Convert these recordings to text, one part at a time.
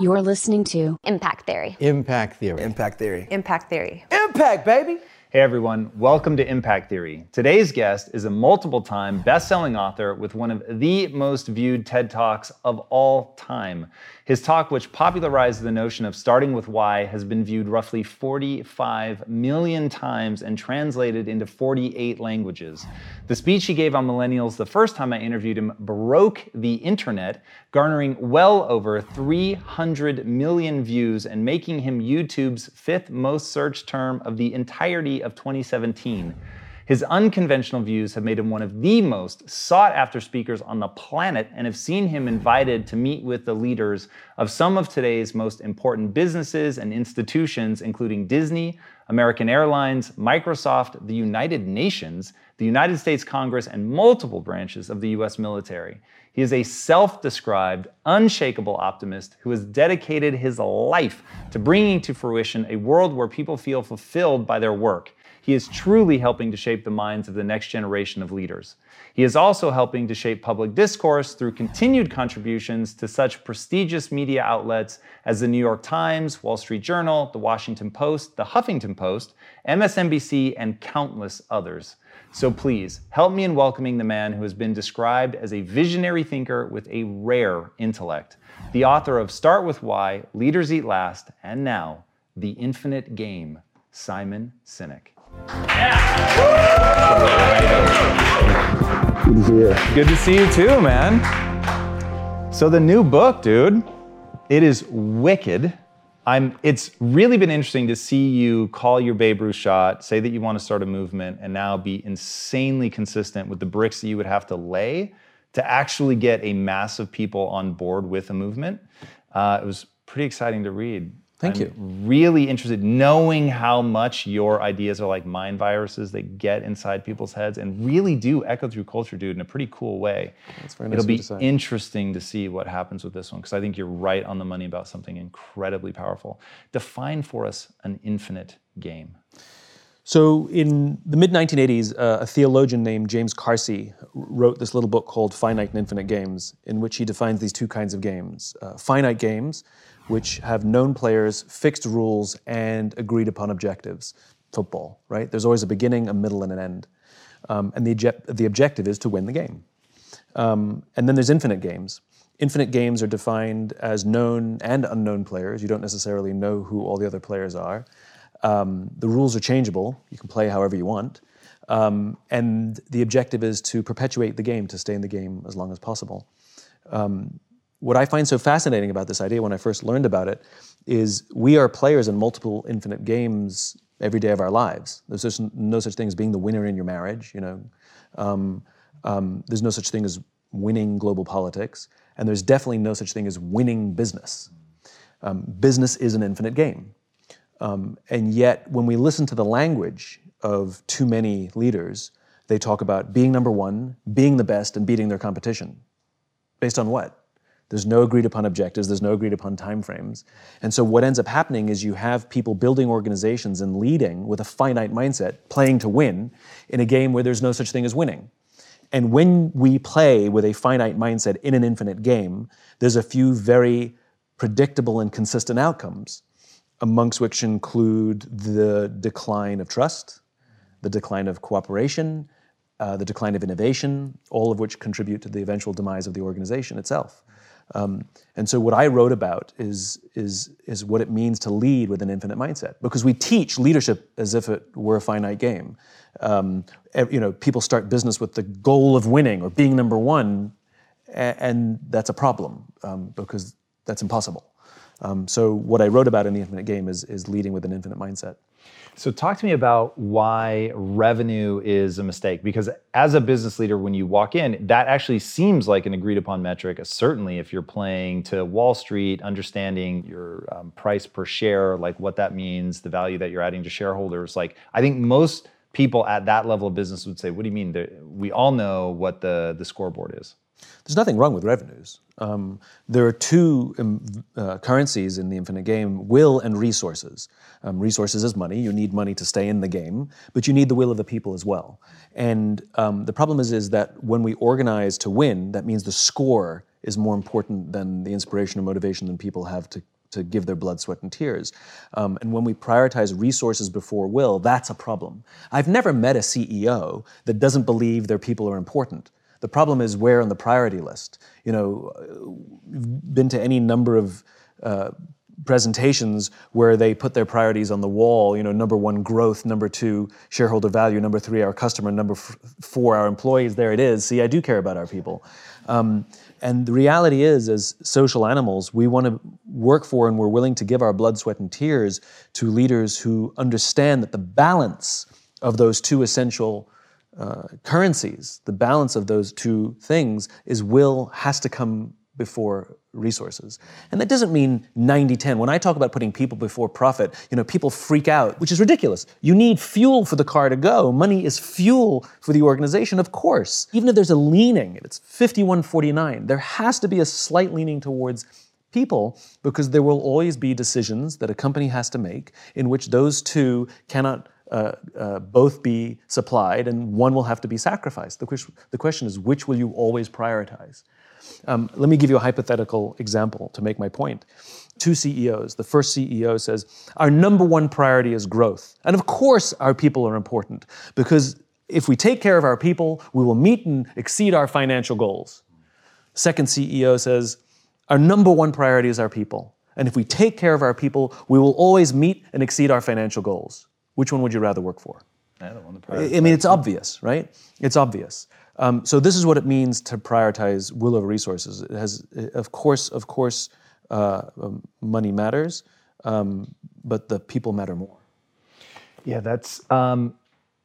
You're listening to Impact Theory. Impact Theory. Impact Theory. Impact Theory. Impact, baby. Hey everyone, welcome to Impact Theory. Today's guest is a multiple time best selling author with one of the most viewed TED Talks of all time. His talk, which popularized the notion of starting with why, has been viewed roughly 45 million times and translated into 48 languages. The speech he gave on millennials the first time I interviewed him broke the internet, garnering well over 300 million views and making him YouTube's fifth most searched term of the entirety of 2017. His unconventional views have made him one of the most sought after speakers on the planet and have seen him invited to meet with the leaders of some of today's most important businesses and institutions, including Disney, American Airlines, Microsoft, the United Nations, the United States Congress, and multiple branches of the US military. He is a self described, unshakable optimist who has dedicated his life to bringing to fruition a world where people feel fulfilled by their work. He is truly helping to shape the minds of the next generation of leaders. He is also helping to shape public discourse through continued contributions to such prestigious media outlets as the New York Times, Wall Street Journal, the Washington Post, the Huffington Post, MSNBC, and countless others. So please help me in welcoming the man who has been described as a visionary thinker with a rare intellect, the author of Start With Why, Leaders Eat Last, and now, The Infinite Game, Simon Sinek. Good to see you. Good to see you too, man. So the new book, dude, it is wicked. I'm it's really been interesting to see you call your Babe Ruth shot, say that you want to start a movement, and now be insanely consistent with the bricks that you would have to lay to actually get a mass of people on board with a movement. Uh, it was pretty exciting to read. Thank I'm you. Really interested knowing how much your ideas are like mind viruses that get inside people's heads and really do echo through culture, dude, in a pretty cool way. That's very nice It'll be to interesting to see what happens with this one because I think you're right on the money about something incredibly powerful. Define for us an infinite game. So, in the mid 1980s, uh, a theologian named James Carse wrote this little book called Finite and Infinite Games, in which he defines these two kinds of games uh, finite games, which have known players, fixed rules, and agreed upon objectives. Football, right? There's always a beginning, a middle, and an end. Um, and the, object- the objective is to win the game. Um, and then there's infinite games. Infinite games are defined as known and unknown players. You don't necessarily know who all the other players are. Um, the rules are changeable. You can play however you want. Um, and the objective is to perpetuate the game, to stay in the game as long as possible. Um, what I find so fascinating about this idea when I first learned about it is we are players in multiple infinite games every day of our lives. There's just no such thing as being the winner in your marriage, you know. Um, um, there's no such thing as winning global politics, and there's definitely no such thing as winning business. Um, business is an infinite game. Um, and yet, when we listen to the language of too many leaders, they talk about being number one, being the best, and beating their competition. Based on what? There's no agreed upon objectives, there's no agreed upon timeframes. And so, what ends up happening is you have people building organizations and leading with a finite mindset, playing to win, in a game where there's no such thing as winning. And when we play with a finite mindset in an infinite game, there's a few very predictable and consistent outcomes, amongst which include the decline of trust, the decline of cooperation, uh, the decline of innovation, all of which contribute to the eventual demise of the organization itself. Um, and so, what I wrote about is, is, is what it means to lead with an infinite mindset, because we teach leadership as if it were a finite game. Um, you know, people start business with the goal of winning or being number one, and that's a problem um, because that's impossible. Um, so what I wrote about in the Infinite Game is is leading with an infinite mindset. So, talk to me about why revenue is a mistake. Because as a business leader, when you walk in, that actually seems like an agreed upon metric. Certainly, if you're playing to Wall Street, understanding your um, price per share, like what that means, the value that you're adding to shareholders. Like, I think most people at that level of business would say, "What do you mean?" We all know what the the scoreboard is. There's nothing wrong with revenues. Um, there are two um, uh, currencies in the infinite game will and resources. Um, resources is money. You need money to stay in the game, but you need the will of the people as well. And um, the problem is, is that when we organize to win, that means the score is more important than the inspiration and motivation that people have to, to give their blood, sweat, and tears. Um, and when we prioritize resources before will, that's a problem. I've never met a CEO that doesn't believe their people are important. The problem is where on the priority list. You know, you've been to any number of uh, presentations where they put their priorities on the wall. You know, number one, growth. Number two, shareholder value. Number three, our customer. Number f- four, our employees. There it is. See, I do care about our people. Um, and the reality is, as social animals, we want to work for and we're willing to give our blood, sweat, and tears to leaders who understand that the balance of those two essential uh, currencies, the balance of those two things is will has to come before resources. And that doesn't mean 90-10. When I talk about putting people before profit, you know, people freak out, which is ridiculous. You need fuel for the car to go. Money is fuel for the organization, of course. Even if there's a leaning, it's 51-49, there has to be a slight leaning towards people because there will always be decisions that a company has to make in which those two cannot uh, uh, both be supplied and one will have to be sacrificed. The, the question is, which will you always prioritize? Um, let me give you a hypothetical example to make my point. Two CEOs. The first CEO says, Our number one priority is growth. And of course, our people are important because if we take care of our people, we will meet and exceed our financial goals. Second CEO says, Our number one priority is our people. And if we take care of our people, we will always meet and exceed our financial goals. Which one would you rather work for? I don't want to I mean, it's obvious, right? It's obvious. Um, so this is what it means to prioritize will over resources. It has, of course, of course, uh, um, money matters, um, but the people matter more. Yeah, that's. Um,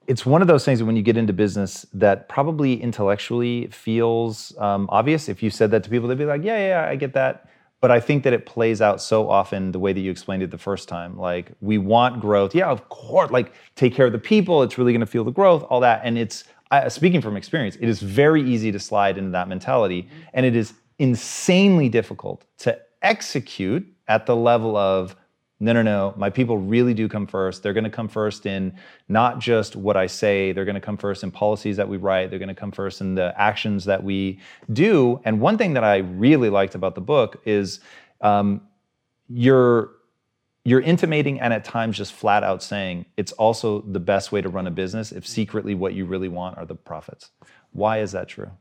it's one of those things that when you get into business that probably intellectually feels um, obvious. If you said that to people, they'd be like, "Yeah, yeah, I get that." but I think that it plays out so often the way that you explained it the first time. Like we want growth, yeah, of course. Like take care of the people. It's really going to feel the growth, all that. And it's I, speaking from experience, it is very easy to slide into that mentality, and it is insanely difficult to execute at the level of no, no, no. My people really do come first. They're going to come first in not just what I say, they're going to come first in policies that we write, they're going to come first in the actions that we do. And one thing that I really liked about the book is um, you're you're intimating and at times just flat out saying it's also the best way to run a business if secretly what you really want are the profits. Why is that true?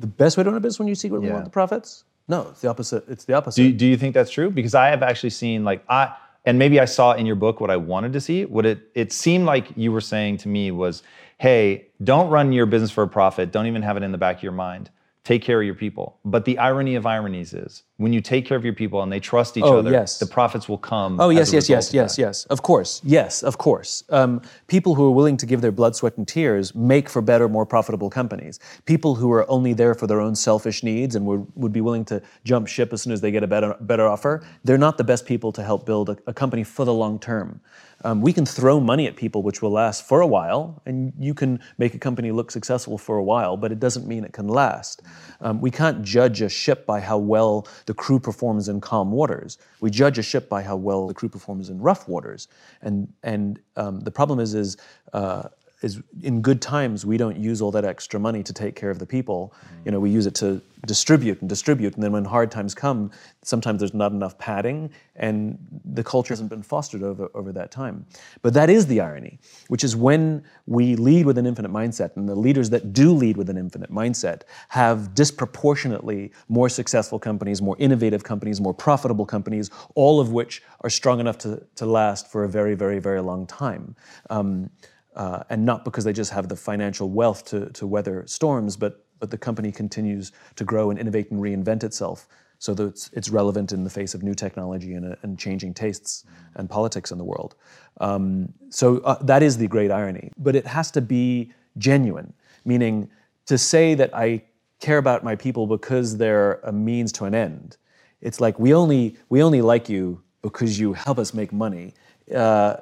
The best way to run a business when you secretly yeah. want the profits? No, it's the opposite. It's the opposite. Do you, do you think that's true? Because I have actually seen like I and maybe I saw in your book what I wanted to see. What it it seemed like you were saying to me was, "Hey, don't run your business for a profit. Don't even have it in the back of your mind take care of your people. But the irony of ironies is when you take care of your people and they trust each oh, other, yes. the profits will come. Oh, yes, yes, yes, yes, yes. Of course. Yes, of course. Um, people who are willing to give their blood, sweat, and tears make for better, more profitable companies. People who are only there for their own selfish needs and would, would be willing to jump ship as soon as they get a better, better offer, they're not the best people to help build a, a company for the long term. Um, we can throw money at people which will last for a while, and you can make a company look successful for a while, but it doesn't mean it can last. Um, we can't judge a ship by how well the crew performs in calm waters. We judge a ship by how well the crew performs in rough waters. And, and um, the problem is, is uh, is in good times we don't use all that extra money to take care of the people. You know, we use it to distribute and distribute, and then when hard times come, sometimes there's not enough padding, and the culture hasn't been fostered over, over that time. But that is the irony, which is when we lead with an infinite mindset, and the leaders that do lead with an infinite mindset have disproportionately more successful companies, more innovative companies, more profitable companies, all of which are strong enough to, to last for a very, very, very long time. Um, uh, and not because they just have the financial wealth to, to weather storms, but, but the company continues to grow and innovate and reinvent itself so that it's, it's relevant in the face of new technology and, uh, and changing tastes and politics in the world. Um, so uh, that is the great irony. But it has to be genuine, meaning to say that I care about my people because they're a means to an end. It's like we only we only like you because you help us make money. Uh,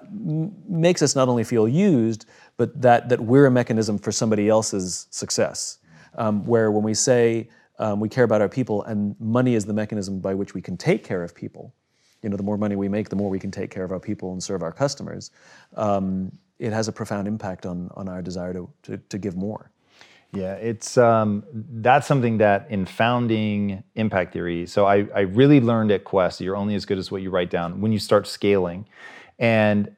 makes us not only feel used, but that that we're a mechanism for somebody else's success. Um, where when we say um, we care about our people, and money is the mechanism by which we can take care of people. You know, the more money we make, the more we can take care of our people and serve our customers. Um, it has a profound impact on on our desire to to, to give more. Yeah, it's um, that's something that in founding impact theory. So I, I really learned at Quest you're only as good as what you write down when you start scaling, and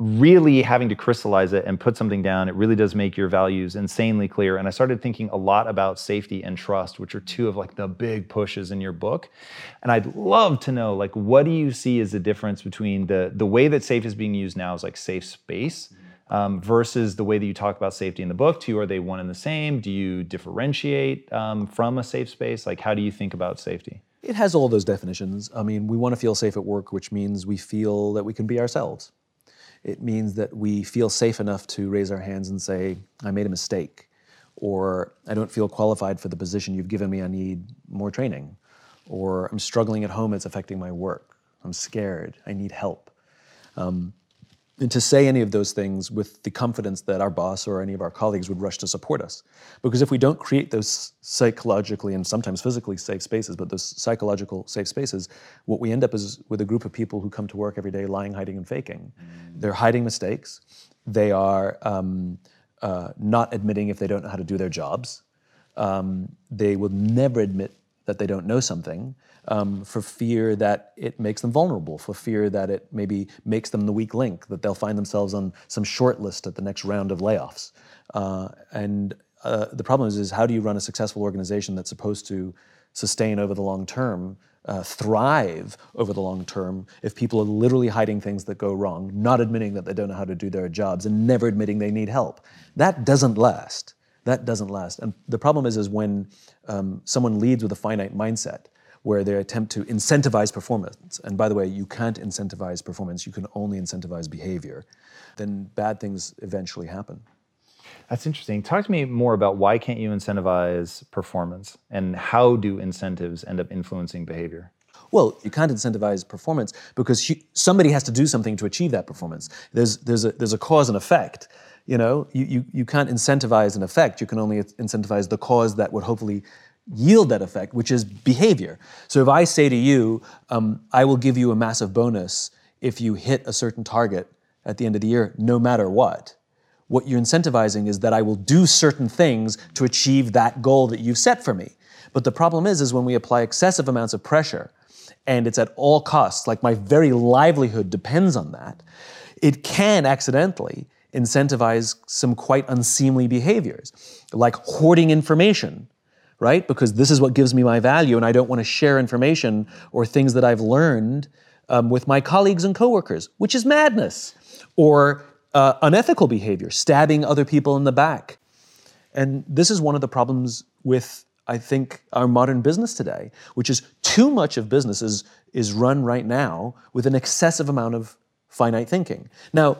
really having to crystallize it and put something down, it really does make your values insanely clear. And I started thinking a lot about safety and trust, which are two of like the big pushes in your book. And I'd love to know, like, what do you see as the difference between the the way that safe is being used now is like safe space um, versus the way that you talk about safety in the book? Two, are they one and the same? Do you differentiate um, from a safe space? Like, how do you think about safety? It has all those definitions. I mean, we want to feel safe at work, which means we feel that we can be ourselves. It means that we feel safe enough to raise our hands and say, I made a mistake, or I don't feel qualified for the position you've given me, I need more training, or I'm struggling at home, it's affecting my work, I'm scared, I need help. Um, and to say any of those things with the confidence that our boss or any of our colleagues would rush to support us. Because if we don't create those psychologically and sometimes physically safe spaces, but those psychological safe spaces, what we end up is with a group of people who come to work every day lying, hiding, and faking. Mm. They're hiding mistakes. They are um, uh, not admitting if they don't know how to do their jobs. Um, they will never admit that they don't know something um, for fear that it makes them vulnerable, for fear that it maybe makes them the weak link, that they'll find themselves on some short list at the next round of layoffs. Uh, and uh, the problem is, is how do you run a successful organization that's supposed to sustain over the long term, uh, thrive over the long term, if people are literally hiding things that go wrong, not admitting that they don't know how to do their jobs, and never admitting they need help? That doesn't last. That doesn't last. And the problem is, is when um, someone leads with a finite mindset, where they attempt to incentivize performance. And by the way, you can't incentivize performance, you can only incentivize behavior. Then bad things eventually happen. That's interesting. Talk to me more about why can't you incentivize performance and how do incentives end up influencing behavior? Well, you can't incentivize performance because somebody has to do something to achieve that performance. There's, there's, a, there's a cause and effect. You know, you, you, you can't incentivize an effect. You can only incentivize the cause that would hopefully yield that effect, which is behavior. So if I say to you, um, I will give you a massive bonus if you hit a certain target at the end of the year, no matter what, what you're incentivizing is that I will do certain things to achieve that goal that you've set for me. But the problem is, is when we apply excessive amounts of pressure, and it's at all costs, like my very livelihood depends on that, it can accidentally incentivize some quite unseemly behaviors, like hoarding information right? Because this is what gives me my value, and I don't want to share information or things that I've learned um, with my colleagues and coworkers, which is madness. Or uh, unethical behavior, stabbing other people in the back. And this is one of the problems with, I think, our modern business today, which is too much of business is, is run right now with an excessive amount of finite thinking. Now,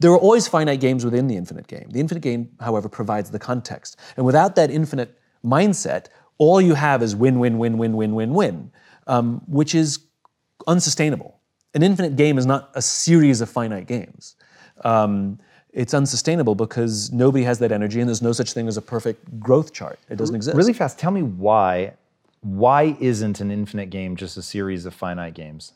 there are always finite games within the infinite game. The infinite game, however, provides the context. And without that infinite mindset, all you have is win, win, win, win, win, win, win, um, which is unsustainable. An infinite game is not a series of finite games. Um, it's unsustainable because nobody has that energy, and there's no such thing as a perfect growth chart. It doesn't exist. Really fast, tell me why. Why isn't an infinite game just a series of finite games?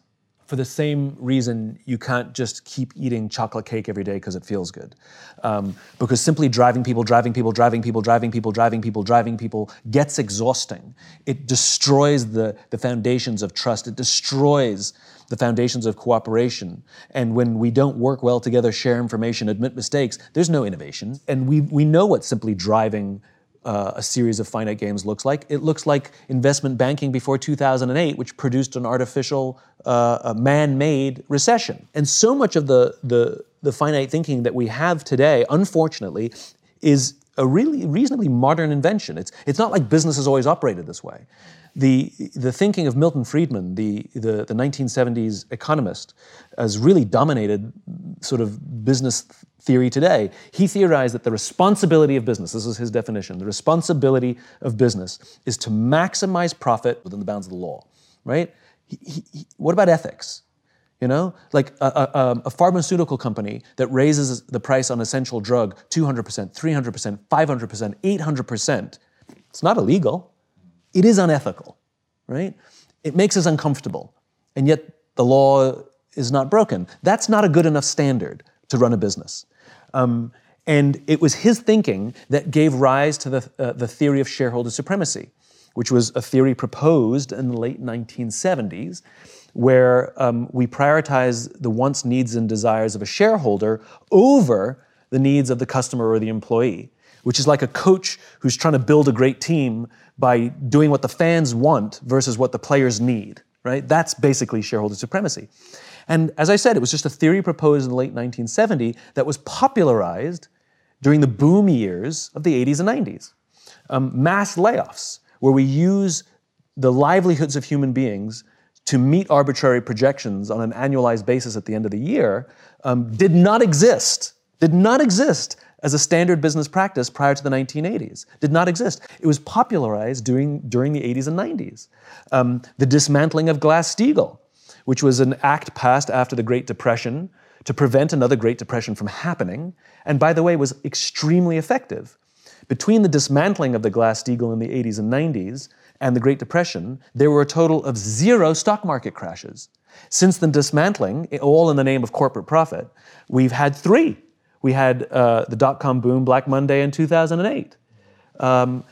For the same reason you can't just keep eating chocolate cake every day because it feels good. Um, because simply driving people, driving people, driving people, driving people, driving people, driving people gets exhausting. It destroys the, the foundations of trust, it destroys the foundations of cooperation. And when we don't work well together, share information, admit mistakes, there's no innovation. And we, we know what simply driving uh, a series of finite games looks like. It looks like investment banking before 2008, which produced an artificial, uh, man made recession. And so much of the, the, the finite thinking that we have today, unfortunately, is a really reasonably modern invention. It's, it's not like business has always operated this way. The, the thinking of Milton Friedman, the, the, the 1970s economist, has really dominated sort of business theory today. He theorized that the responsibility of business, this is his definition, the responsibility of business is to maximize profit within the bounds of the law, right? He, he, what about ethics? You know, like a, a, a, pharmaceutical company that raises the price on essential drug 200%, 300%, 500%, 800%, it's not illegal. It is unethical, right? It makes us uncomfortable. And yet the law is not broken. That's not a good enough standard to run a business. Um, and it was his thinking that gave rise to the, uh, the theory of shareholder supremacy, which was a theory proposed in the late 1970s where um, we prioritize the wants, needs, and desires of a shareholder over the needs of the customer or the employee, which is like a coach who's trying to build a great team by doing what the fans want versus what the players need, right? That's basically shareholder supremacy. And as I said, it was just a theory proposed in the late 1970 that was popularized during the boom years of the 80s and 90s. Um, mass layoffs, where we use the livelihoods of human beings to meet arbitrary projections on an annualized basis at the end of the year um, did not exist, did not exist as a standard business practice prior to the 1980s. Did not exist. It was popularized during, during the 80s and 90s. Um, the dismantling of Glass-Steagall, which was an act passed after the Great Depression to prevent another Great Depression from happening, and by the way, was extremely effective. Between the dismantling of the Glass-Steagall in the 80s and 90s and the Great Depression, there were a total of zero stock market crashes. Since the dismantling, all in the name of corporate profit, we've had three. We had uh, the dot com boom, Black Monday in 2008. Um,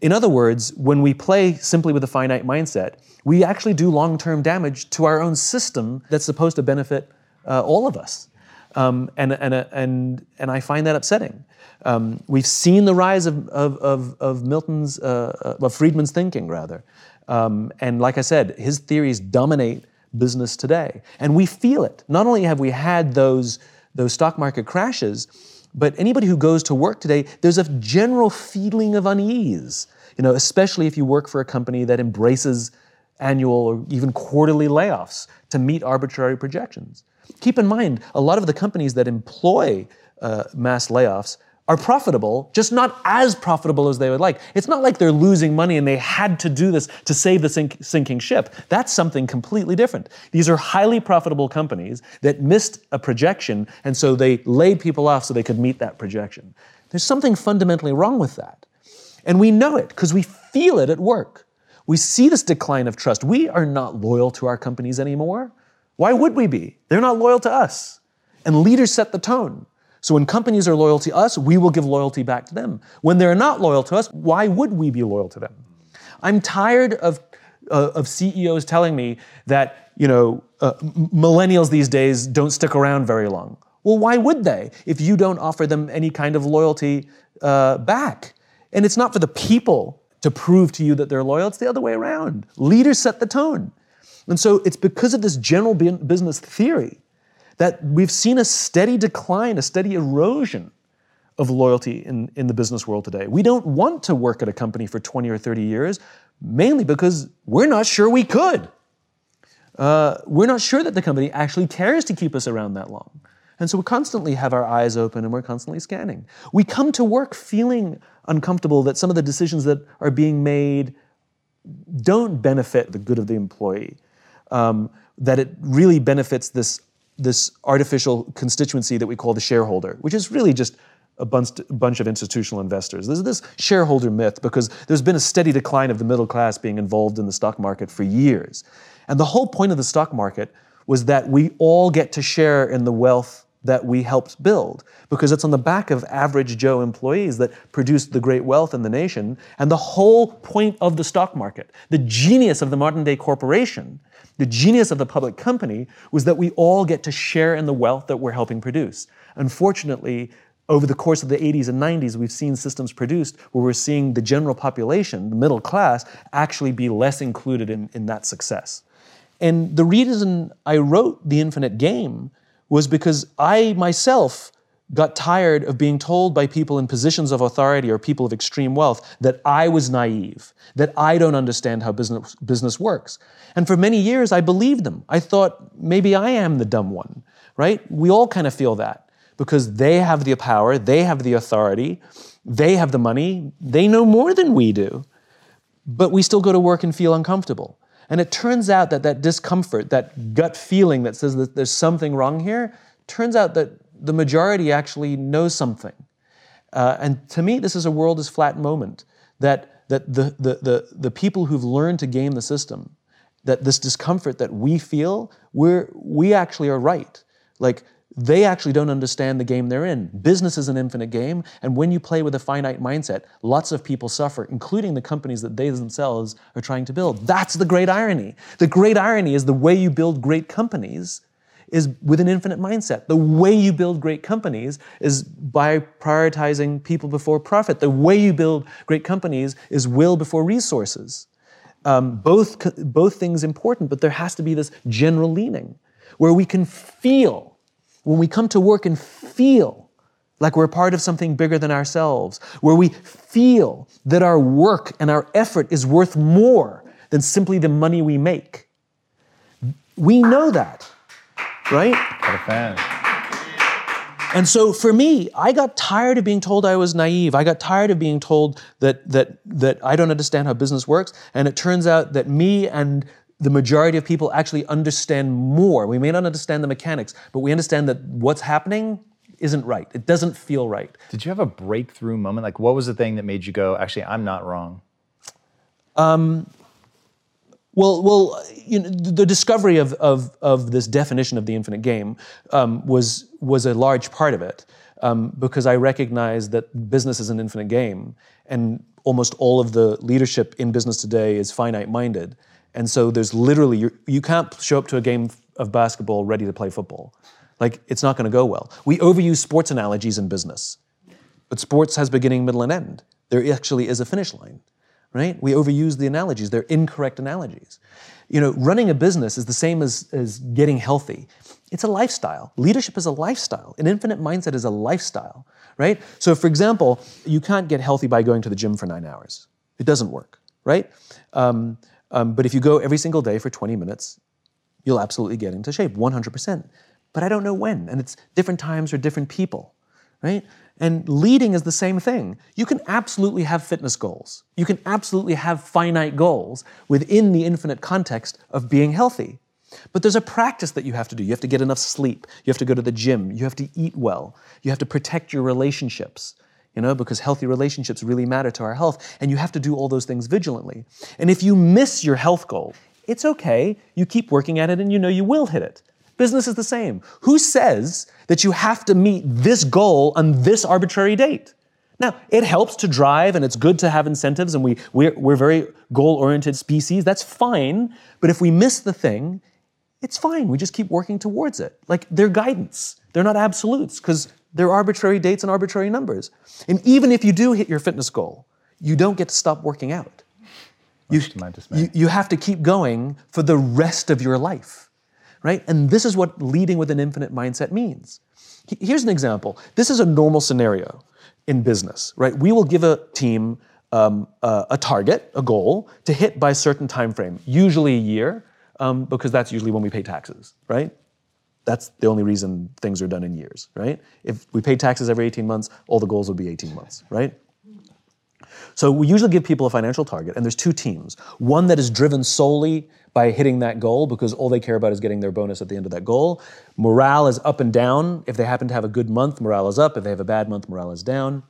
in other words, when we play simply with a finite mindset, we actually do long term damage to our own system that's supposed to benefit uh, all of us. Um, and, and, and, and I find that upsetting. Um, we've seen the rise of, of, of, of Milton's, uh, uh, of Friedman's thinking, rather. Um, and like I said, his theories dominate business today. And we feel it. Not only have we had those, those stock market crashes, but anybody who goes to work today, there's a general feeling of unease, you know, especially if you work for a company that embraces annual or even quarterly layoffs to meet arbitrary projections. Keep in mind, a lot of the companies that employ uh, mass layoffs are profitable, just not as profitable as they would like. It's not like they're losing money and they had to do this to save the sink, sinking ship. That's something completely different. These are highly profitable companies that missed a projection, and so they laid people off so they could meet that projection. There's something fundamentally wrong with that. And we know it because we feel it at work. We see this decline of trust. We are not loyal to our companies anymore. Why would we be? They're not loyal to us. And leaders set the tone. So when companies are loyal to us, we will give loyalty back to them. When they're not loyal to us, why would we be loyal to them? I'm tired of, uh, of CEOs telling me that, you know, uh, millennials these days don't stick around very long. Well, why would they if you don't offer them any kind of loyalty uh, back? And it's not for the people to prove to you that they're loyal, it's the other way around. Leaders set the tone. And so it's because of this general business theory that we've seen a steady decline, a steady erosion of loyalty in, in the business world today. We don't want to work at a company for 20 or 30 years, mainly because we're not sure we could. Uh, we're not sure that the company actually cares to keep us around that long. And so we constantly have our eyes open and we're constantly scanning. We come to work feeling uncomfortable that some of the decisions that are being made don't benefit the good of the employee, um, that it really benefits this this artificial constituency that we call the shareholder, which is really just a bunch, bunch of institutional investors. There's this shareholder myth because there's been a steady decline of the middle class being involved in the stock market for years. And the whole point of the stock market was that we all get to share in the wealth that we helped build because it's on the back of average Joe employees that produced the great wealth in the nation. And the whole point of the stock market, the genius of the modern day corporation, the genius of the public company was that we all get to share in the wealth that we're helping produce. Unfortunately, over the course of the 80s and 90s, we've seen systems produced where we're seeing the general population, the middle class, actually be less included in, in that success. And the reason I wrote The Infinite Game was because I myself got tired of being told by people in positions of authority or people of extreme wealth that I was naive, that I don't understand how business, business works. And for many years, I believed them. I thought maybe I am the dumb one, right? We all kind of feel that because they have the power, they have the authority, they have the money, they know more than we do. But we still go to work and feel uncomfortable. And it turns out that that discomfort, that gut feeling that says that there's something wrong here, turns out that the majority actually knows something. Uh, and to me, this is a world is flat moment that, that the, the, the, the people who've learned to game the system, that this discomfort that we feel, we're, we actually are right. Like, they actually don't understand the game they're in. Business is an infinite game, and when you play with a finite mindset, lots of people suffer, including the companies that they themselves are trying to build. That's the great irony. The great irony is the way you build great companies is with an infinite mindset. The way you build great companies is by prioritizing people before profit. The way you build great companies is will before resources. Um, both, both things important, but there has to be this general leaning where we can feel, when we come to work and feel like we're part of something bigger than ourselves, where we feel that our work and our effort is worth more than simply the money we make. We know that right? Got a fan. And so for me, I got tired of being told I was naive. I got tired of being told that that that I don't understand how business works. And it turns out that me and the majority of people actually understand more. We may not understand the mechanics, but we understand that what's happening isn't right. It doesn't feel right. Did you have a breakthrough moment? Like, what was the thing that made you go, actually, I'm not wrong? Um, well, well, you know, the discovery of, of, of this definition of the infinite game um, was, was a large part of it um, because I recognized that business is an infinite game and almost all of the leadership in business today is finite minded. And so there's literally, you, you can't show up to a game of basketball ready to play football. Like, it's not going to go well. We overuse sports analogies in business, but sports has beginning, middle, and end. There actually is a finish line right? We overuse the analogies. They're incorrect analogies. You know, running a business is the same as, as getting healthy. It's a lifestyle. Leadership is a lifestyle. An infinite mindset is a lifestyle, right? So, for example, you can't get healthy by going to the gym for nine hours. It doesn't work, right? Um, um, but if you go every single day for 20 minutes, you'll absolutely get into shape, 100%. But I don't know when, and it's different times for different people, right? And leading is the same thing. You can absolutely have fitness goals. You can absolutely have finite goals within the infinite context of being healthy. But there's a practice that you have to do. You have to get enough sleep. You have to go to the gym. You have to eat well. You have to protect your relationships, you know, because healthy relationships really matter to our health. And you have to do all those things vigilantly. And if you miss your health goal, it's okay. You keep working at it and you know you will hit it. Business is the same. Who says that you have to meet this goal on this arbitrary date? Now, it helps to drive and it's good to have incentives, and we, we're, we're very goal oriented species. That's fine. But if we miss the thing, it's fine. We just keep working towards it. Like they're guidance, they're not absolutes because they're arbitrary dates and arbitrary numbers. And even if you do hit your fitness goal, you don't get to stop working out. You, you, you have to keep going for the rest of your life right? And this is what leading with an infinite mindset means. Here's an example. This is a normal scenario in business, right? We will give a team um, a target, a goal to hit by a certain time frame, usually a year, um, because that's usually when we pay taxes, right? That's the only reason things are done in years, right? If we pay taxes every 18 months, all the goals would be 18 months, right? So we usually give people a financial target, and there's two teams. One that is driven solely by hitting that goal because all they care about is getting their bonus at the end of that goal. Morale is up and down. If they happen to have a good month, morale is up. If they have a bad month, morale is down.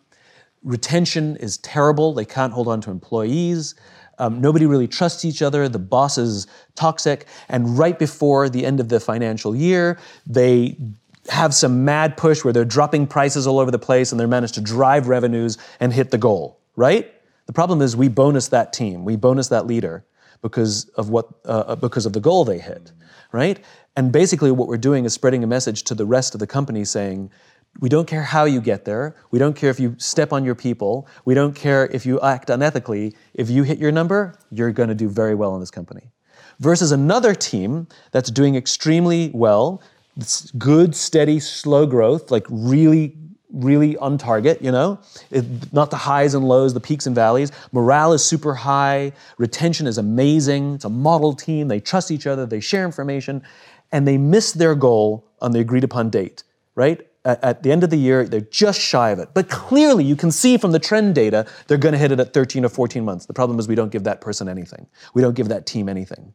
Retention is terrible. They can't hold on to employees. Um, nobody really trusts each other. The boss is toxic. And right before the end of the financial year, they have some mad push where they're dropping prices all over the place and they're managed to drive revenues and hit the goal, right? The problem is we bonus that team, we bonus that leader because of what uh, uh, because of the goal they hit, right? And basically, what we're doing is spreading a message to the rest of the company saying, we don't care how you get there. We don't care if you step on your people. We don't care if you act unethically. If you hit your number, you're going to do very well in this company. Versus another team that's doing extremely well, it's good, steady, slow growth, like really really on target, you know, it, not the highs and lows, the peaks and valleys. Morale is super high, retention is amazing. It's a model team, they trust each other, they share information, and they miss their goal on the agreed upon date, right? At, at the end of the year, they're just shy of it. But clearly, you can see from the trend data, they're going to hit it at 13 or 14 months. The problem is we don't give that person anything. We don't give that team anything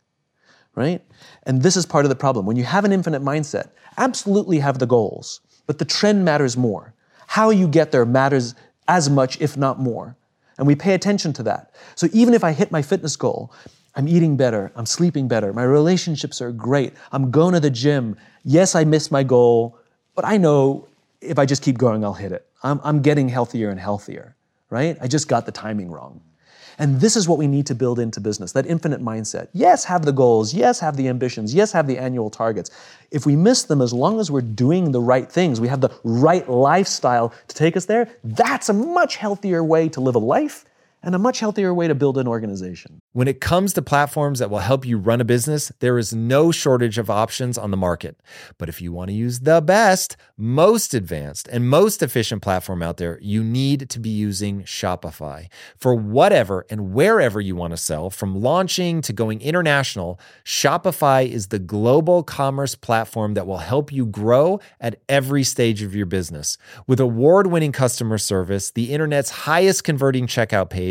right? And this is part of the problem. When you have an infinite mindset, absolutely have the goals, but the trend matters more. How you get there matters as much, if not more. And we pay attention to that. So even if I hit my fitness goal, I'm eating better, I'm sleeping better, my relationships are great, I'm going to the gym. Yes, I missed my goal, but I know if I just keep going, I'll hit it. I'm, I'm getting healthier and healthier, right? I just got the timing wrong. And this is what we need to build into business that infinite mindset. Yes, have the goals. Yes, have the ambitions. Yes, have the annual targets. If we miss them, as long as we're doing the right things, we have the right lifestyle to take us there, that's a much healthier way to live a life and a much healthier way to build an organization. When it comes to platforms that will help you run a business, there is no shortage of options on the market. But if you want to use the best, most advanced, and most efficient platform out there, you need to be using Shopify. For whatever and wherever you want to sell, from launching to going international, Shopify is the global commerce platform that will help you grow at every stage of your business. With award winning customer service, the internet's highest converting checkout page,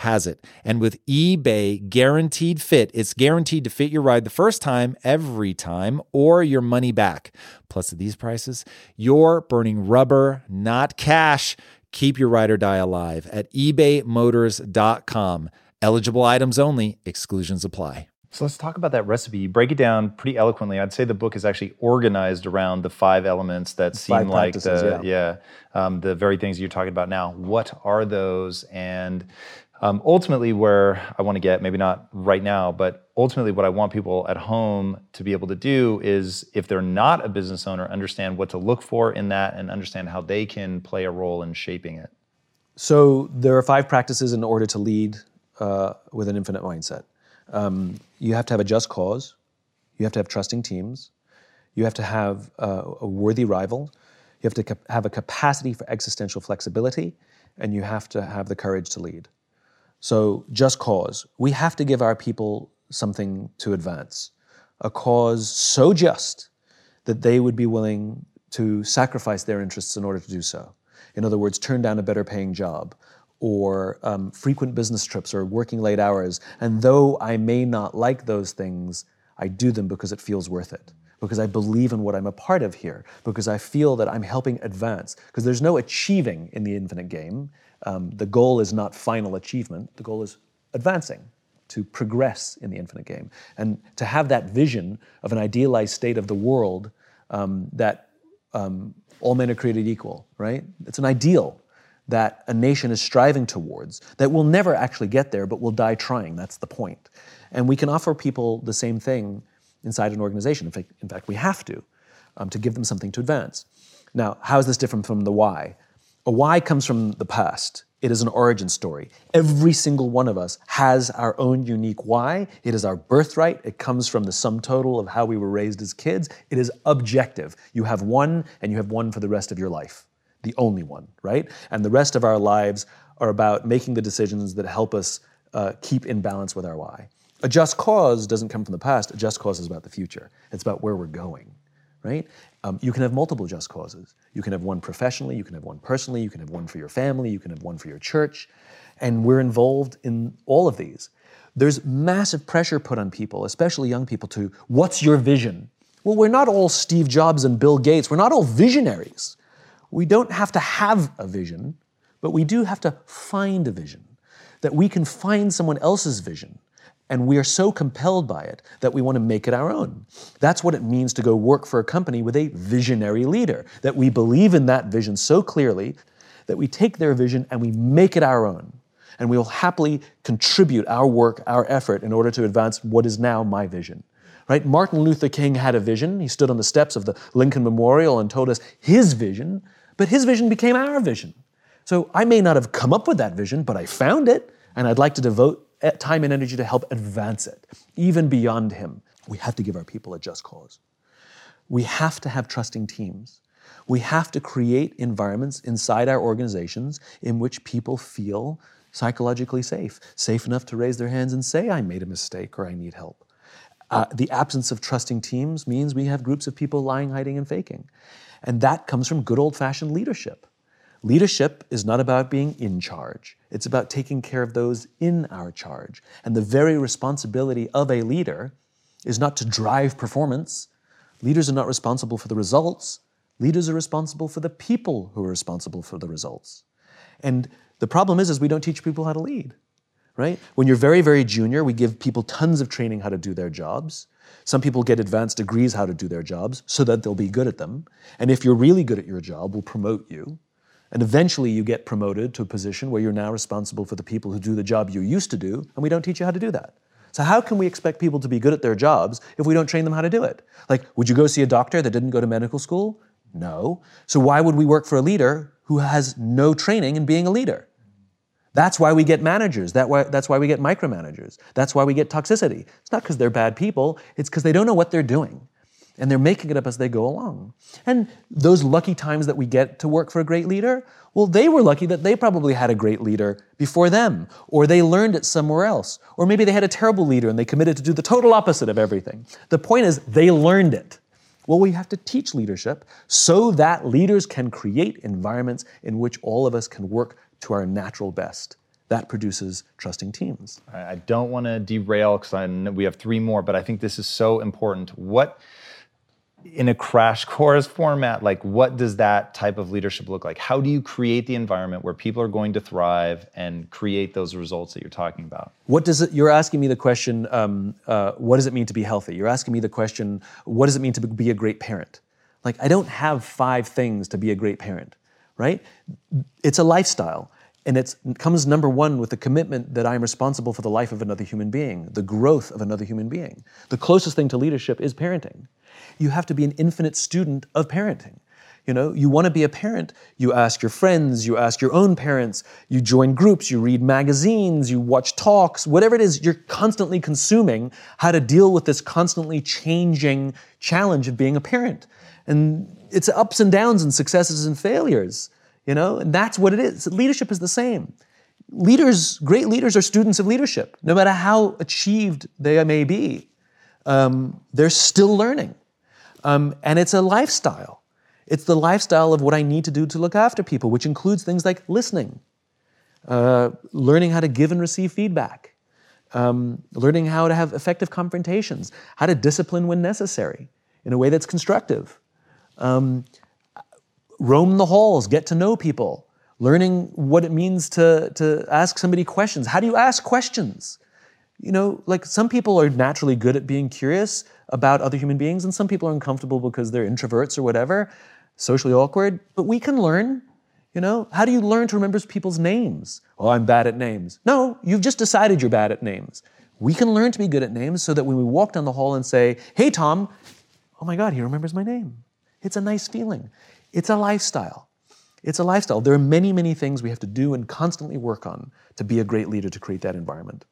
has it. And with eBay guaranteed fit, it's guaranteed to fit your ride the first time, every time, or your money back. Plus, at these prices, you're burning rubber, not cash. Keep your ride or die alive at ebaymotors.com. Eligible items only, exclusions apply. So let's talk about that recipe. You break it down pretty eloquently. I'd say the book is actually organized around the five elements that seem like the yeah. yeah, um, the very things you're talking about now. What are those? And Um, ultimately, where I want to get, maybe not right now, but ultimately, what I want people at home to be able to do is, if they're not a business owner, understand what to look for in that and understand how they can play a role in shaping it. So, there are five practices in order to lead uh, with an infinite mindset. Um, you have to have a just cause, you have to have trusting teams, you have to have uh, a worthy rival, you have to cap- have a capacity for existential flexibility, and you have to have the courage to lead. So, just cause. We have to give our people something to advance, a cause so just that they would be willing to sacrifice their interests in order to do so. In other words, turn down a better paying job or um, frequent business trips or working late hours. And though I may not like those things, I do them because it feels worth it, because I believe in what I'm a part of here, because I feel that I'm helping advance. Because there's no achieving in the infinite game. Um, the goal is not final achievement, the goal is advancing, to progress in the infinite game. And to have that vision of an idealized state of the world um, that um, all men are created equal, right? It's an ideal that a nation is striving towards that will never actually get there, but will die trying. That's the point. And we can offer people the same thing inside an organization. In fact, in fact we have to, um, to give them something to advance. Now, how is this different from the why? A why comes from the past. It is an origin story. Every single one of us has our own unique why. It is our birthright. It comes from the sum total of how we were raised as kids. It is objective. You have one, and you have one for the rest of your life. The only one, right? And the rest of our lives are about making the decisions that help us uh, keep in balance with our why. A just cause doesn't come from the past. A just cause is about the future. It's about where we're going right? Um, you can have multiple just causes. You can have one professionally, you can have one personally, you can have one for your family, you can have one for your church. And we're involved in all of these. There's massive pressure put on people, especially young people, to what's your vision? Well, we're not all Steve Jobs and Bill Gates. We're not all visionaries. We don't have to have a vision, but we do have to find a vision. That we can find someone else's vision and we are so compelled by it that we want to make it our own. That's what it means to go work for a company with a visionary leader, that we believe in that vision so clearly that we take their vision and we make it our own. And we will happily contribute our work, our effort in order to advance what is now my vision. Right? Martin Luther King had a vision. He stood on the steps of the Lincoln Memorial and told us his vision, but his vision became our vision. So I may not have come up with that vision, but I found it, and I'd like to devote time and energy to help advance it, even beyond him. We have to give our people a just cause. We have to have trusting teams. We have to create environments inside our organizations in which people feel psychologically safe, safe enough to raise their hands and say, I made a mistake or I need help. Uh, the absence of trusting teams means we have groups of people lying, hiding, and faking. And that comes from good old fashioned leadership. Leadership is not about being in charge. It's about taking care of those in our charge. And the very responsibility of a leader is not to drive performance. Leaders are not responsible for the results. Leaders are responsible for the people who are responsible for the results. And the problem is, is we don't teach people how to lead, right? When you're very, very junior, we give people tons of training how to do their jobs. Some people get advanced degrees how to do their jobs so that they'll be good at them. And if you're really good at your job, we'll promote you. And eventually you get promoted to a position where you're now responsible for the people who do the job you used to do, and we don't teach you how to do that. So how can we expect people to be good at their jobs if we don't train them how to do it? Like, would you go see a doctor that didn't go to medical school? No. So why would we work for a leader who has no training in being a leader? That's why we get managers. That why, that's why we get micromanagers. That's why we get toxicity. It's not because they're bad people, it's because they don't know what they're doing and they're making it up as they go along. And those lucky times that we get to work for a great leader, well, they were lucky that they probably had a great leader before them, or they learned it somewhere else, or maybe they had a terrible leader and they committed to do the total opposite of everything. The point is, they learned it. Well, we have to teach leadership so that leaders can create environments in which all of us can work to our natural best. That produces trusting teams. I don't want to derail because we have three more, but I think this is so important. What in a crash course format, like what does that type of leadership look like? How do you create the environment where people are going to thrive and create those results that you're talking about? What does it? You're asking me the question. Um, uh, what does it mean to be healthy? You're asking me the question. What does it mean to be a great parent? Like I don't have five things to be a great parent, right? It's a lifestyle. And it comes number one with the commitment that I am responsible for the life of another human being, the growth of another human being. The closest thing to leadership is parenting. You have to be an infinite student of parenting. You know, you want to be a parent, you ask your friends, you ask your own parents, you join groups, you read magazines, you watch talks, whatever it is, you're constantly consuming how to deal with this constantly changing challenge of being a parent. And it's ups and downs and successes and failures, you know, and that's what it is. Leadership is the same. Leaders, great leaders are students of leadership. No matter how achieved they may be, um, they're still learning. Um, and it's a lifestyle. It's the lifestyle of what I need to do to look after people, which includes things like listening, uh, learning how to give and receive feedback, um, learning how to have effective confrontations, how to discipline when necessary in a way that's constructive, um, roam the halls, get to know people, learning what it means to, to ask somebody questions. How do you ask questions? You know, like some people are naturally good at being curious about other human beings, and some people are uncomfortable because they're introverts or whatever socially awkward, but we can learn. You know, how do you learn to remember people's names? Oh, I'm bad at names. No, you've just decided you're bad at names. We can learn to be good at names so that when we walk down the hall and say, Hey, Tom, oh my God, he remembers my name. It's a nice feeling. It's a lifestyle. It's a lifestyle. There are many, many things we have to do and constantly work on to be a great leader to create that environment.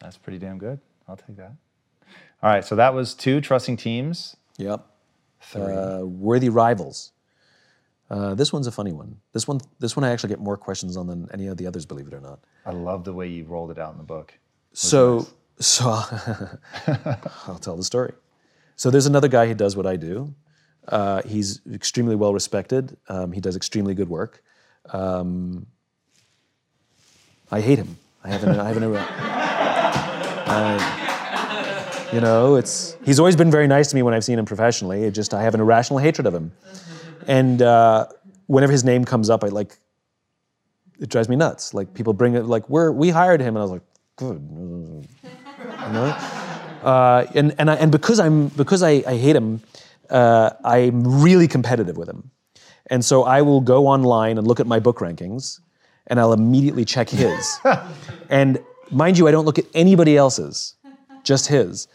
That's pretty damn good. I'll take that. All right, so that was two trusting teams. Yep. Uh, worthy rivals. Uh, this one's a funny one. This one, this one, I actually get more questions on than any of the others, believe it or not. I love the way you rolled it out in the book. So, nice. so I'll tell the story. So there's another guy who does what I do. Uh, he's extremely well respected. Um, he does extremely good work. Um, I hate him. I haven't. I haven't. Uh, you know, it's. He's always been very nice to me when I've seen him professionally. It just I have an irrational hatred of him. And uh, whenever his name comes up, I like, it drives me nuts. Like people bring it, like we're we hired him, and I was like, good, you know. Uh, and and I, and because I'm because I, I hate him, uh, I'm really competitive with him, and so I will go online and look at my book rankings, and I'll immediately check his. and mind you, I don't look at anybody else's, just his.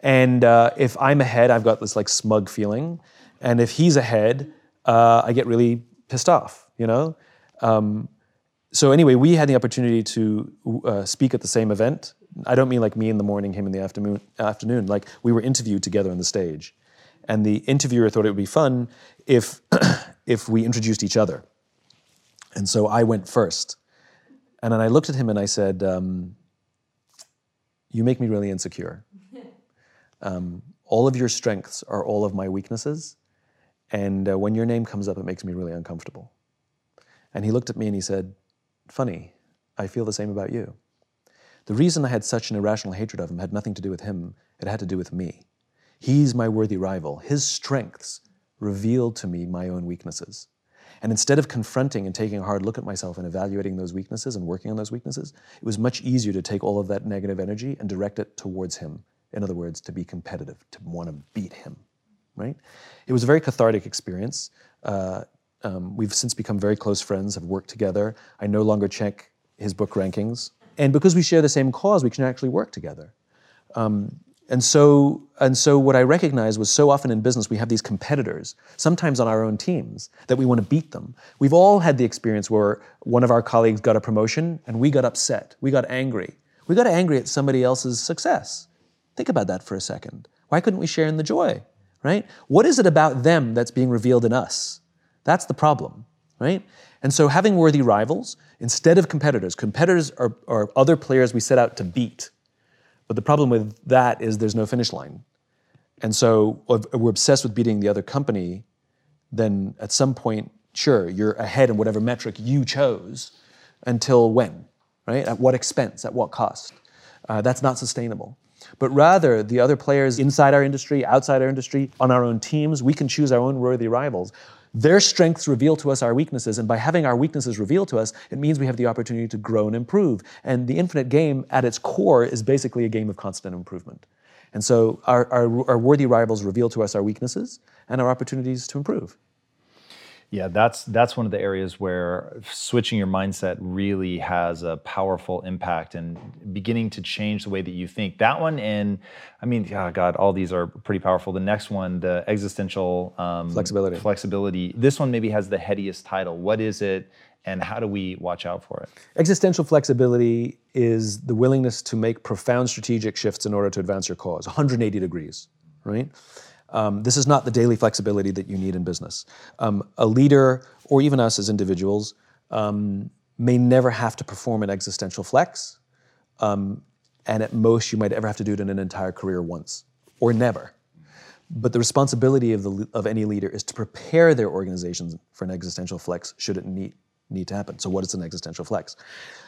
And uh, if I'm ahead, I've got this like smug feeling, and if he's ahead, uh, I get really pissed off, you know? Um, so anyway, we had the opportunity to uh, speak at the same event. I don't mean like me in the morning, him in the afternoon. Afternoon, like we were interviewed together on the stage, and the interviewer thought it would be fun if if we introduced each other. And so I went first, and then I looked at him and I said, um, "You make me really insecure. Um, all of your strengths are all of my weaknesses, and uh, when your name comes up, it makes me really uncomfortable. And he looked at me and he said, Funny, I feel the same about you. The reason I had such an irrational hatred of him had nothing to do with him, it had to do with me. He's my worthy rival. His strengths revealed to me my own weaknesses. And instead of confronting and taking a hard look at myself and evaluating those weaknesses and working on those weaknesses, it was much easier to take all of that negative energy and direct it towards him. In other words, to be competitive, to want to beat him right? It was a very cathartic experience. Uh, um, we've since become very close friends, have worked together. I no longer check his book rankings. And because we share the same cause, we can actually work together. Um, and so, and so what I recognized was so often in business we have these competitors, sometimes on our own teams, that we want to beat them. We've all had the experience where one of our colleagues got a promotion and we got upset, we got angry. We got angry at somebody else's success. Think about that for a second. Why couldn't we share in the joy? right? What is it about them that's being revealed in us? That's the problem, right? And so having worthy rivals instead of competitors, competitors are, are other players we set out to beat. But the problem with that is there's no finish line. And so if we're obsessed with beating the other company, then at some point, sure, you're ahead in whatever metric you chose until when, right? At what expense? At what cost? Uh, that's not sustainable but rather the other players inside our industry, outside our industry, on our own teams. We can choose our own worthy rivals. Their strengths reveal to us our weaknesses, and by having our weaknesses revealed to us, it means we have the opportunity to grow and improve. And the infinite game, at its core, is basically a game of constant improvement. And so our, our, our worthy rivals reveal to us our weaknesses and our opportunities to improve. Yeah, that's that's one of the areas where switching your mindset really has a powerful impact and beginning to change the way that you think. That one and I mean, oh God, all these are pretty powerful. The next one, the existential um, Flexibility. Flexibility. This one maybe has the headiest title. What is it, and how do we watch out for it? Existential flexibility is the willingness to make profound strategic shifts in order to advance your cause, 180 degrees, right? Um, this is not the daily flexibility that you need in business. Um, a leader, or even us as individuals, um, may never have to perform an existential flex, um, and at most you might ever have to do it in an entire career once, or never. But the responsibility of, the, of any leader is to prepare their organizations for an existential flex should it need, need to happen. So, what is an existential flex?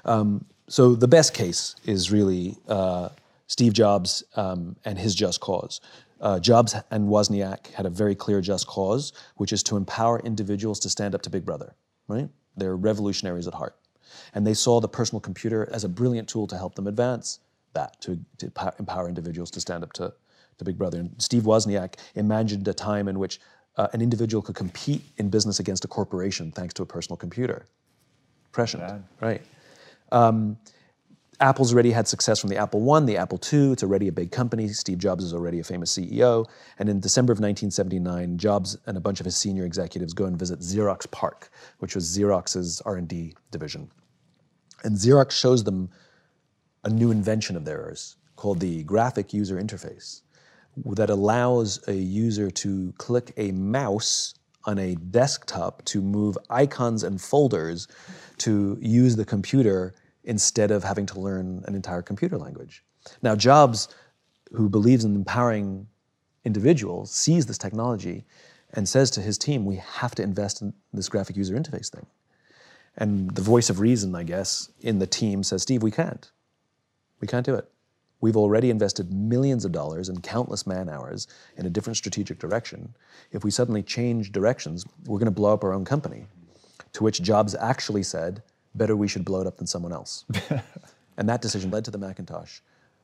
Um, so, the best case is really uh, Steve Jobs um, and his just cause. Uh, Jobs and Wozniak had a very clear just cause, which is to empower individuals to stand up to Big Brother, right? They're revolutionaries at heart. And they saw the personal computer as a brilliant tool to help them advance that, to, to empower- individuals to stand up to, to Big Brother. And Steve Wozniak imagined a time in which uh, an individual could compete in business against a corporation thanks to a personal computer. Prescient, right? Um, Apple's already had success from the Apple I, the Apple II. It's already a big company. Steve Jobs is already a famous CEO. And in December of 1979, Jobs and a bunch of his senior executives go and visit Xerox PARC, which was Xerox's R&D division. And Xerox shows them a new invention of theirs called the graphic user interface that allows a user to click a mouse on a desktop to move icons and folders to use the computer instead of having to learn an entire computer language. Now, Jobs, who believes in empowering individuals, sees this technology and says to his team, We have to invest in this graphic user interface thing. And the voice of reason, I guess, in the team says, Steve, we can't. We can't do it. We've already invested millions of dollars and countless man hours in a different strategic direction. If we suddenly change directions, we're going to blow up our own company. To which Jobs actually said, better we should blow it up than someone else. and that decision led to the Macintosh,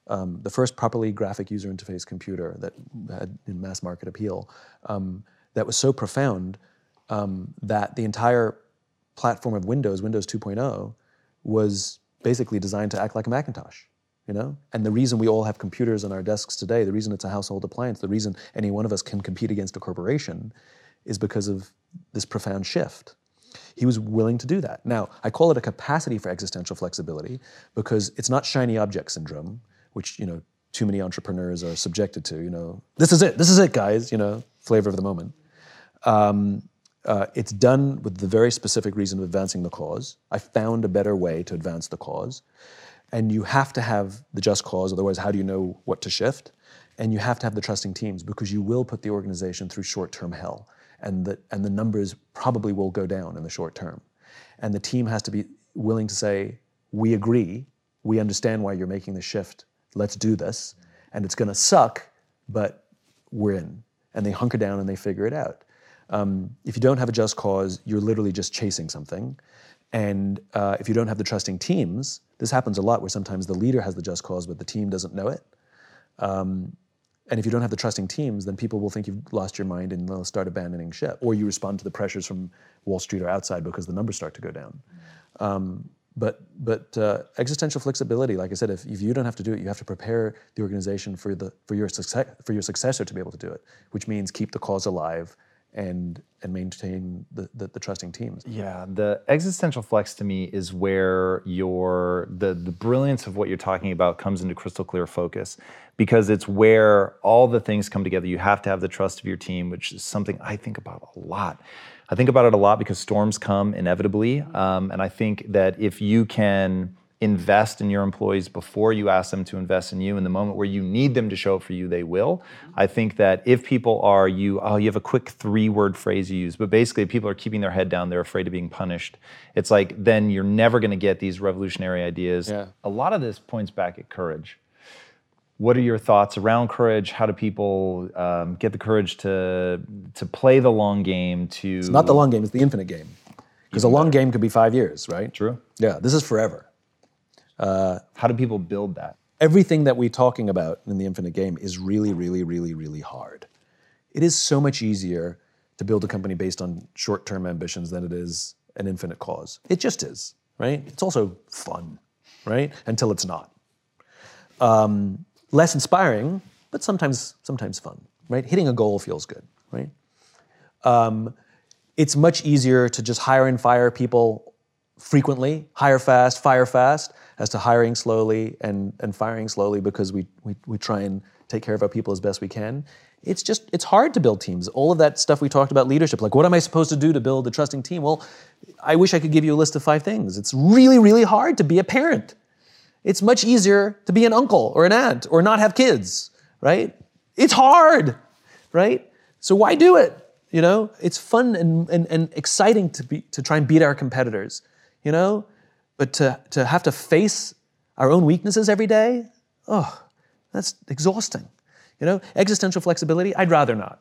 um, the first properly graphic user interface computer that had mass market appeal, um, that was so profound um, that the entire platform of Windows, Windows 2.0, was basically designed to act like a Macintosh. You know? And the reason we all have computers on our desks today, the reason it's a household appliance, the reason any one of us can compete against a corporation is because of this profound shift. He was willing to do that. Now, I call it a capacity for existential flexibility because it's not shiny object syndrome, which, you know, too many entrepreneurs are subjected to, you know, this is it, this is it, guys, you know, flavor of the moment. Um, uh, it's done with the very specific reason of advancing the cause. I found a better way to advance the cause. And you have to have the just cause, otherwise, how do you know what to shift? And you have to have the trusting teams because you will put the organization through short term hell. And the, and the numbers probably will go down in the short term. And the team has to be willing to say, we agree, we understand why you're making the shift, let's do this. And it's going to suck, but we're in. And they hunker down and they figure it out. Um, if you don't have a just cause, you're literally just chasing something. And uh, if you don't have the trusting teams, this happens a lot where sometimes the leader has the just cause, but the team doesn't know it. Um, and if you don't have the trusting teams, then people will think you've lost your mind and they'll start abandoning ship. Or you respond to the pressures from Wall Street or outside because the numbers start to go down. Um, but but uh, existential flexibility, like I said, if, if you don't have to do it, you have to prepare the organization for the for your success for your successor to be able to do it, which means keep the cause alive and and maintain the, the, the, trusting teams. Yeah, the existential flex to me is where your the the brilliance of what you're talking about comes into crystal clear focus because it's where all the things come together. You have to have the trust of your team, which is something I think about a lot. I think about it a lot because storms come inevitably, um, and I think that if you can invest in your employees before you ask them to invest in you. In the moment where you need them to show up for you they will. I think that if people are you oh you have a quick three word phrase you use but basically people are keeping their head down they're afraid of being punished. It's like then you're never going to get these revolutionary ideas. Yeah. a lot of this points back at courage. What are your thoughts around courage? How do people um, get the courage to to play the long game to It's not the long game, it's the infinite game. Because a long game could be five years, right? true. Yeah, this is forever. How do people build that everything that we're talking about in the infinite game is really, really, really, really hard. It is so much easier to build a company based on short term ambitions than it is an infinite cause. It just is, right? It's also fun, right? Until it's not. Um, less inspiring, but sometimes, sometimes fun, right? Hitting a goal feels good, right? Um, it's much easier to just hire and fire people frequently, hire fast, fire fast, as to hiring slowly and, and firing slowly because we, we, we try and take care of our people as best we can. It's just, it's hard to build teams. All of that stuff we talked about leadership, like what am I supposed to do to build a trusting team? Well, I wish I could give you a list of five things. It's really, really hard to be a parent. It's much easier to be an uncle or an aunt or not have kids, right? It's hard, right? So why do it? You know, it's fun and, and, and exciting to, be, to try and beat our competitors, you know? But to, to have to face our own weaknesses every day, oh, that's exhausting. You know, existential flexibility, I'd rather not.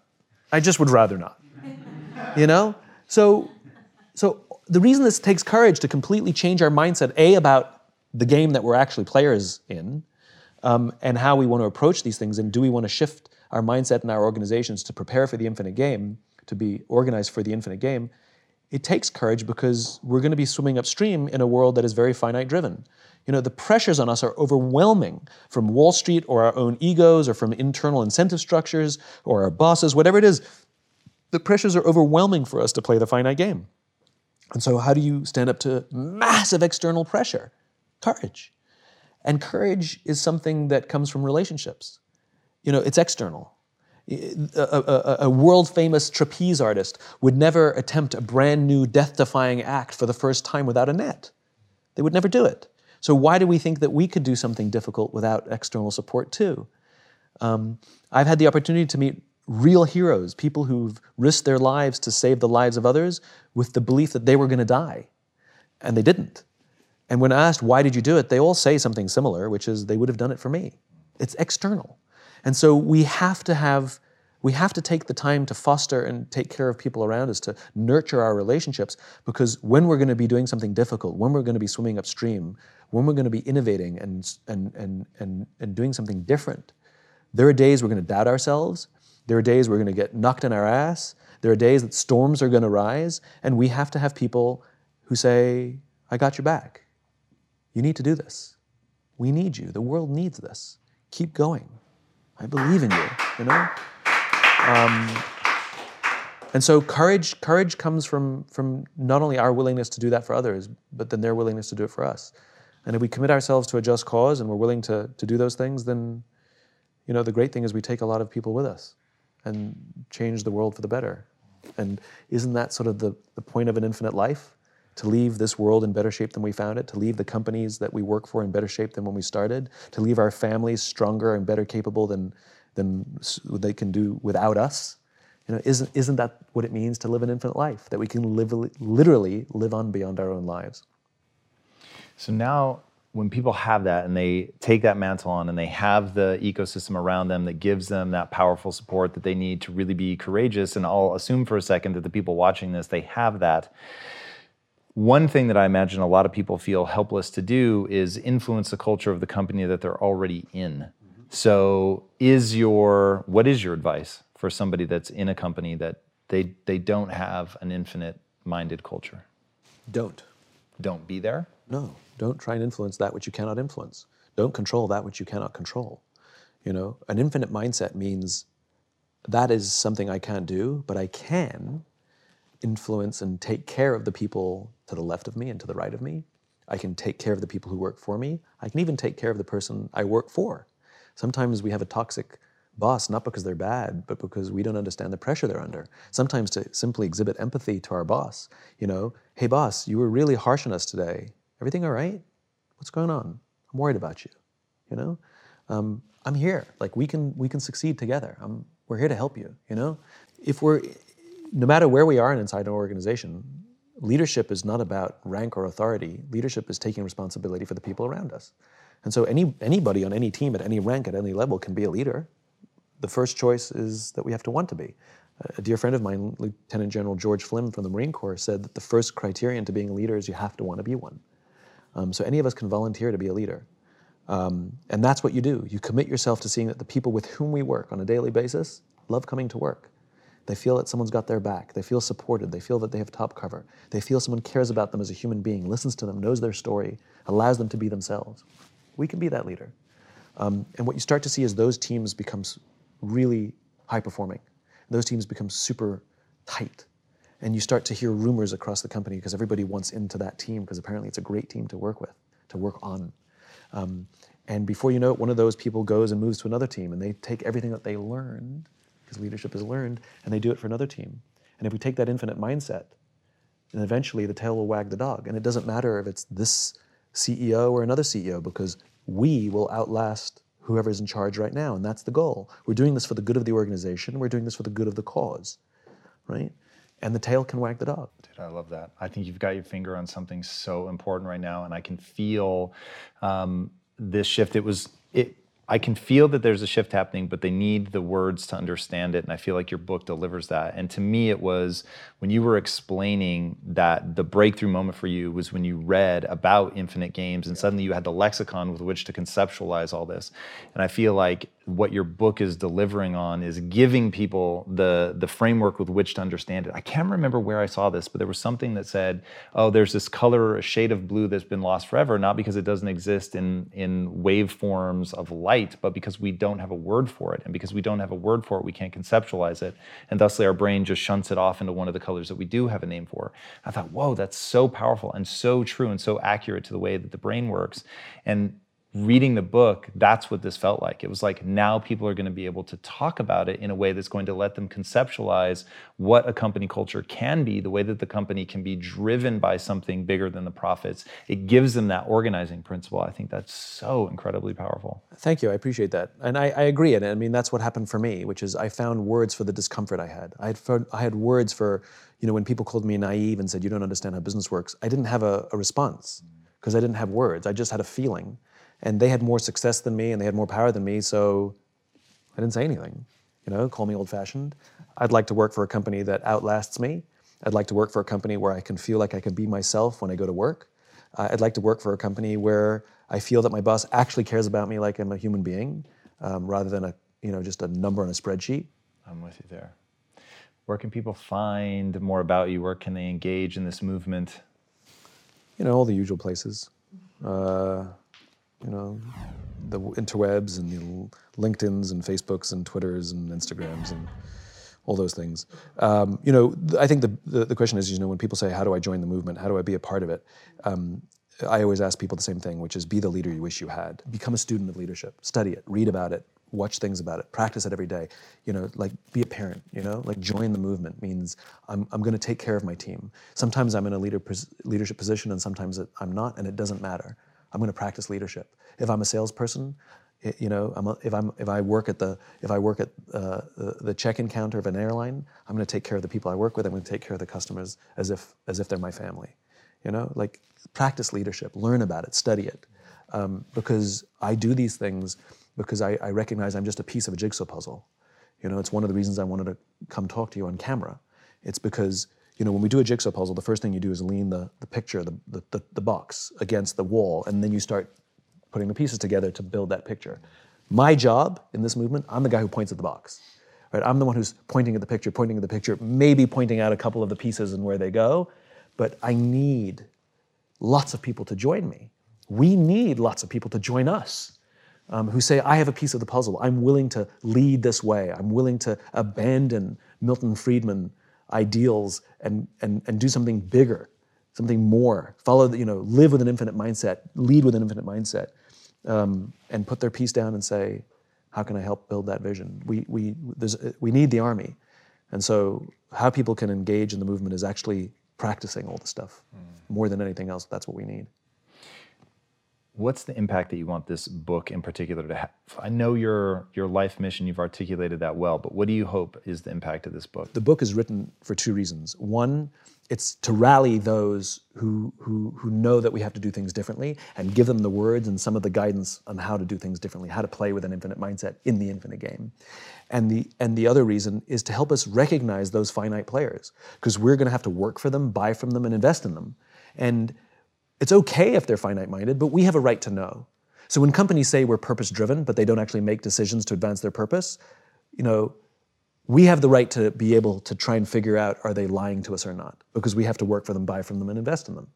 I just would rather not. You know? So, so the reason this takes courage to completely change our mindset, A, about the game that we're actually players in, um, and how we want to approach these things, and do we want to shift our mindset in our organizations to prepare for the infinite game, to be organized for the infinite game, it takes courage because we're going to be swimming upstream in a world that is very finite driven. You know, the pressures on us are overwhelming from Wall Street or our own egos or from internal incentive structures or our bosses, whatever it is. The pressures are overwhelming for us to play the finite game. And so, how do you stand up to massive external pressure? Courage. And courage is something that comes from relationships. You know, it's external. A, a, a world famous trapeze artist would never attempt a brand new death defying act for the first time without a net. They would never do it. So, why do we think that we could do something difficult without external support too? Um, I've had the opportunity to meet real heroes, people who've risked their lives to save the lives of others with the belief that they were going to die, and they didn't. And when asked, why did you do it, they all say something similar, which is they would have done it for me. It's external. And so we have to have we have to take the time to foster and take care of people around us, to nurture our relationships, because when we're going to be doing something difficult, when we're going to be swimming upstream, when we're going to be innovating and, and, and, and, and doing something different, there are days we're going to doubt ourselves. There are days we're going to get knocked in our ass. There are days that storms are going to rise, and we have to have people who say, I got your back. You need to do this. We need you. The world needs this. Keep going. I believe in you, you know? Um, and so courage, courage comes from, from not only our willingness to do that for others, but then their willingness to do it for us. And if we commit ourselves to a just cause and we're willing to, to do those things, then you know the great thing is we take a lot of people with us and change the world for the better. And isn't that sort of the, the point of an infinite life? To leave this world in better shape than we found it, to leave the companies that we work for in better shape than when we started, to leave our families stronger and better capable than, than they can do without us. You know, isn't, isn't that what it means to live an infinite life? That we can live, literally live on beyond our own lives. So now when people have that and they take that mantle on and they have the ecosystem around them that gives them that powerful support that they need to really be courageous and I'll assume for a second that the people watching this they have that one thing that I imagine a lot of people feel helpless to do is influence the culture of the company that they're already in. So, is your what is your advice for somebody that's in a company that they they don't have an infinite minded culture? Don't. Don't be there? No. Don't try and influence that which you cannot influence. Don't control that which you cannot control. You know, an infinite mindset means that is something I can't do, but I can influence and take care of the people to the left of me and to the right of me. I can take care of the people who work for me. I can even take care of the person I work for. Sometimes we have a toxic boss, not because they're bad, but because we don't understand the pressure they're under. Sometimes to simply exhibit empathy to our boss, you know, hey boss, you were really harsh on us today. Everything all right? What's going on? I'm worried about you. You know, um, I'm here. Like we can we can succeed together. I'm, we're here to help you. You know, if we're no matter where we are inside an organization, leadership is not about rank or authority. Leadership is taking responsibility for the people around us. And so any anybody on any team at any rank at any level can be a leader. The first choice is that we have to want to be. A dear friend of mine, Lieutenant General George Flynn from the Marine Corps, said that the first criterion to being a leader is you have to want to be one. Um, so any of us can volunteer to be a leader. Um, and that's what you do. You commit yourself to seeing that the people with whom we work on a daily basis love coming to work They feel that someone's got their back. They feel supported. They feel that they have top cover. They feel someone cares about them as a human being, listens to them, knows their story, allows them to be themselves. We can be that leader. Um, and what you start to see is those teams become really high performing. Those teams become super tight. And you start to hear rumors across the company because everybody wants into that team because apparently it's a great team to work with, to work on. Um, and before you know it, one of those people goes and moves to another team and they take everything that they learned because leadership is learned, and they do it for another team. And if we take that infinite mindset, then eventually the tail will wag the dog. And it doesn't matter if it's this CEO or another CEO, because we will outlast whoever's in charge right now, and that's the goal. We're doing this for the good of the organization, we're doing this for the good of the cause, right? And the tail can wag the dog. Dude, I love that. I think you've got your finger on something so important right now, and I can feel um, this shift. It was it I can feel that there's a shift happening, but they need the words to understand it. And I feel like your book delivers that. And to me, it was when you were explaining that the breakthrough moment for you was when you read about infinite games and suddenly you had the lexicon with which to conceptualize all this. And I feel like what your book is delivering on is giving people the the framework with which to understand it. I can't remember where I saw this, but there was something that said, "Oh, there's this color, a shade of blue that's been lost forever, not because it doesn't exist in in waveforms of light, but because we don't have a word for it, and because we don't have a word for it, we can't conceptualize it, and thusly our brain just shunts it off into one of the colors that we do have a name for." I thought, "Whoa, that's so powerful and so true and so accurate to the way that the brain works," and reading the book, that's what this felt like. It was like now people are going to be able to talk about it in a way that's going to let them conceptualize what a company culture can be, the way that the company can be driven by something bigger than the profits. It gives them that organizing principle. I think that's so incredibly powerful. Thank you. I appreciate that. And I, I agree. And I mean, that's what happened for me, which is I found words for the discomfort I had. I had, found, I had words for, you know, when people called me naive and said, you don't understand how business works, I didn't have a, a response mm. because I didn't have words. I just had a feeling and they had more success than me and they had more power than me so i didn't say anything. You know call me old fashioned i'd like to work for a company that outlasts me. I'd like to work for a company where i can feel like i can be myself when i go to work. Uh, i'd like to work for a company where i feel that my boss actually cares about me like i'm a human being um, rather than a you know just a number on a spreadsheet. I'm with you there. Where can people find more about you? Where can they engage in this movement? You know all the usual places. Uh, you know, the interwebs and the LinkedIn's and Facebooks and Twitters and Instagrams and all those things. Um, you know, I think the, the, the, question is, you know, when people say, how do I join the movement? How do I be a part of it? Um, I always ask people the same thing, which is be the leader you wish you had. Become a student of leadership. Study it, read about it, watch things about it, practice it every day. You know, like be a parent, you know, like join the movement means I'm, I'm going to take care of my team. Sometimes I'm in a leader, leadership position and sometimes I'm not, and it doesn't matter. I'm going to practice leadership. If I'm a salesperson, you know, I'm a, if I'm if I work at the if I work at uh, the, the check-in counter of an airline, I'm going to take care of the people I work with. I'm going to take care of the customers as if as if they're my family. You know, like practice leadership, learn about it, study it, um, because I do these things because I, I recognize I'm just a piece of a jigsaw puzzle. You know, it's one of the reasons I wanted to come talk to you on camera. It's because you know, when we do a jigsaw puzzle, the first thing you do is lean the, the picture, the, the, the, box against the wall, and then you start putting the pieces together to build that picture. My job in this movement, I'm the guy who points at the box. Right? I'm the one who's pointing at the picture, pointing at the picture, maybe pointing out a couple of the pieces and where they go, but I need lots of people to join me. We need lots of people to join us. Um, who say, I have a piece of the puzzle. I'm willing to lead this way. I'm willing to abandon Milton Friedman ideals and, and, and do something bigger, something more. Follow, the, you know, live with an infinite mindset, lead with an infinite mindset, um, and put their piece down and say, how can I help build that vision? We, we, we need the army. And so how people can engage in the movement is actually practicing all the stuff. Mm. More than anything else, that's what we need what's the impact that you want this book in particular to have? I know your your life mission, you've articulated that well, but what do you hope is the impact of this book? The book is written for two reasons. One, it's to rally those who, who, who know that we have to do things differently and give them the words and some of the guidance on how to do things differently, how to play with an infinite mindset in the infinite game. And the, and the other reason is to help us recognize those finite players because we're going to have to work for them, buy from them, and invest in them. And it's okay if they're finite minded, but we have a right to know. So when companies say we're purpose driven, but they don't actually make decisions to advance their purpose, you know, we have the right to be able to try and figure out are they lying to us or not because we have to work for them, buy from them, and invest in them.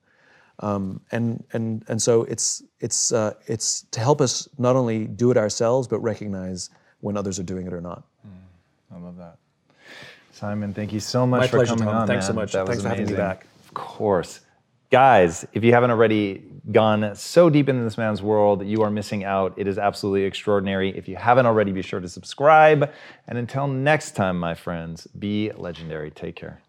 Um, and and and so it's it's uh, it's to help us not only do it ourselves but recognize when others are doing it or not. I love that. Simon, thank you so much My for pleasure, coming Tom. on. Thanks so much. That Thanks was for having me back. Of course. Guys, if you haven't already gone so deep into this man's world, you are missing out. It is absolutely extraordinary. If you haven't already, be sure to subscribe. And until next time, my friends, be legendary. Take care.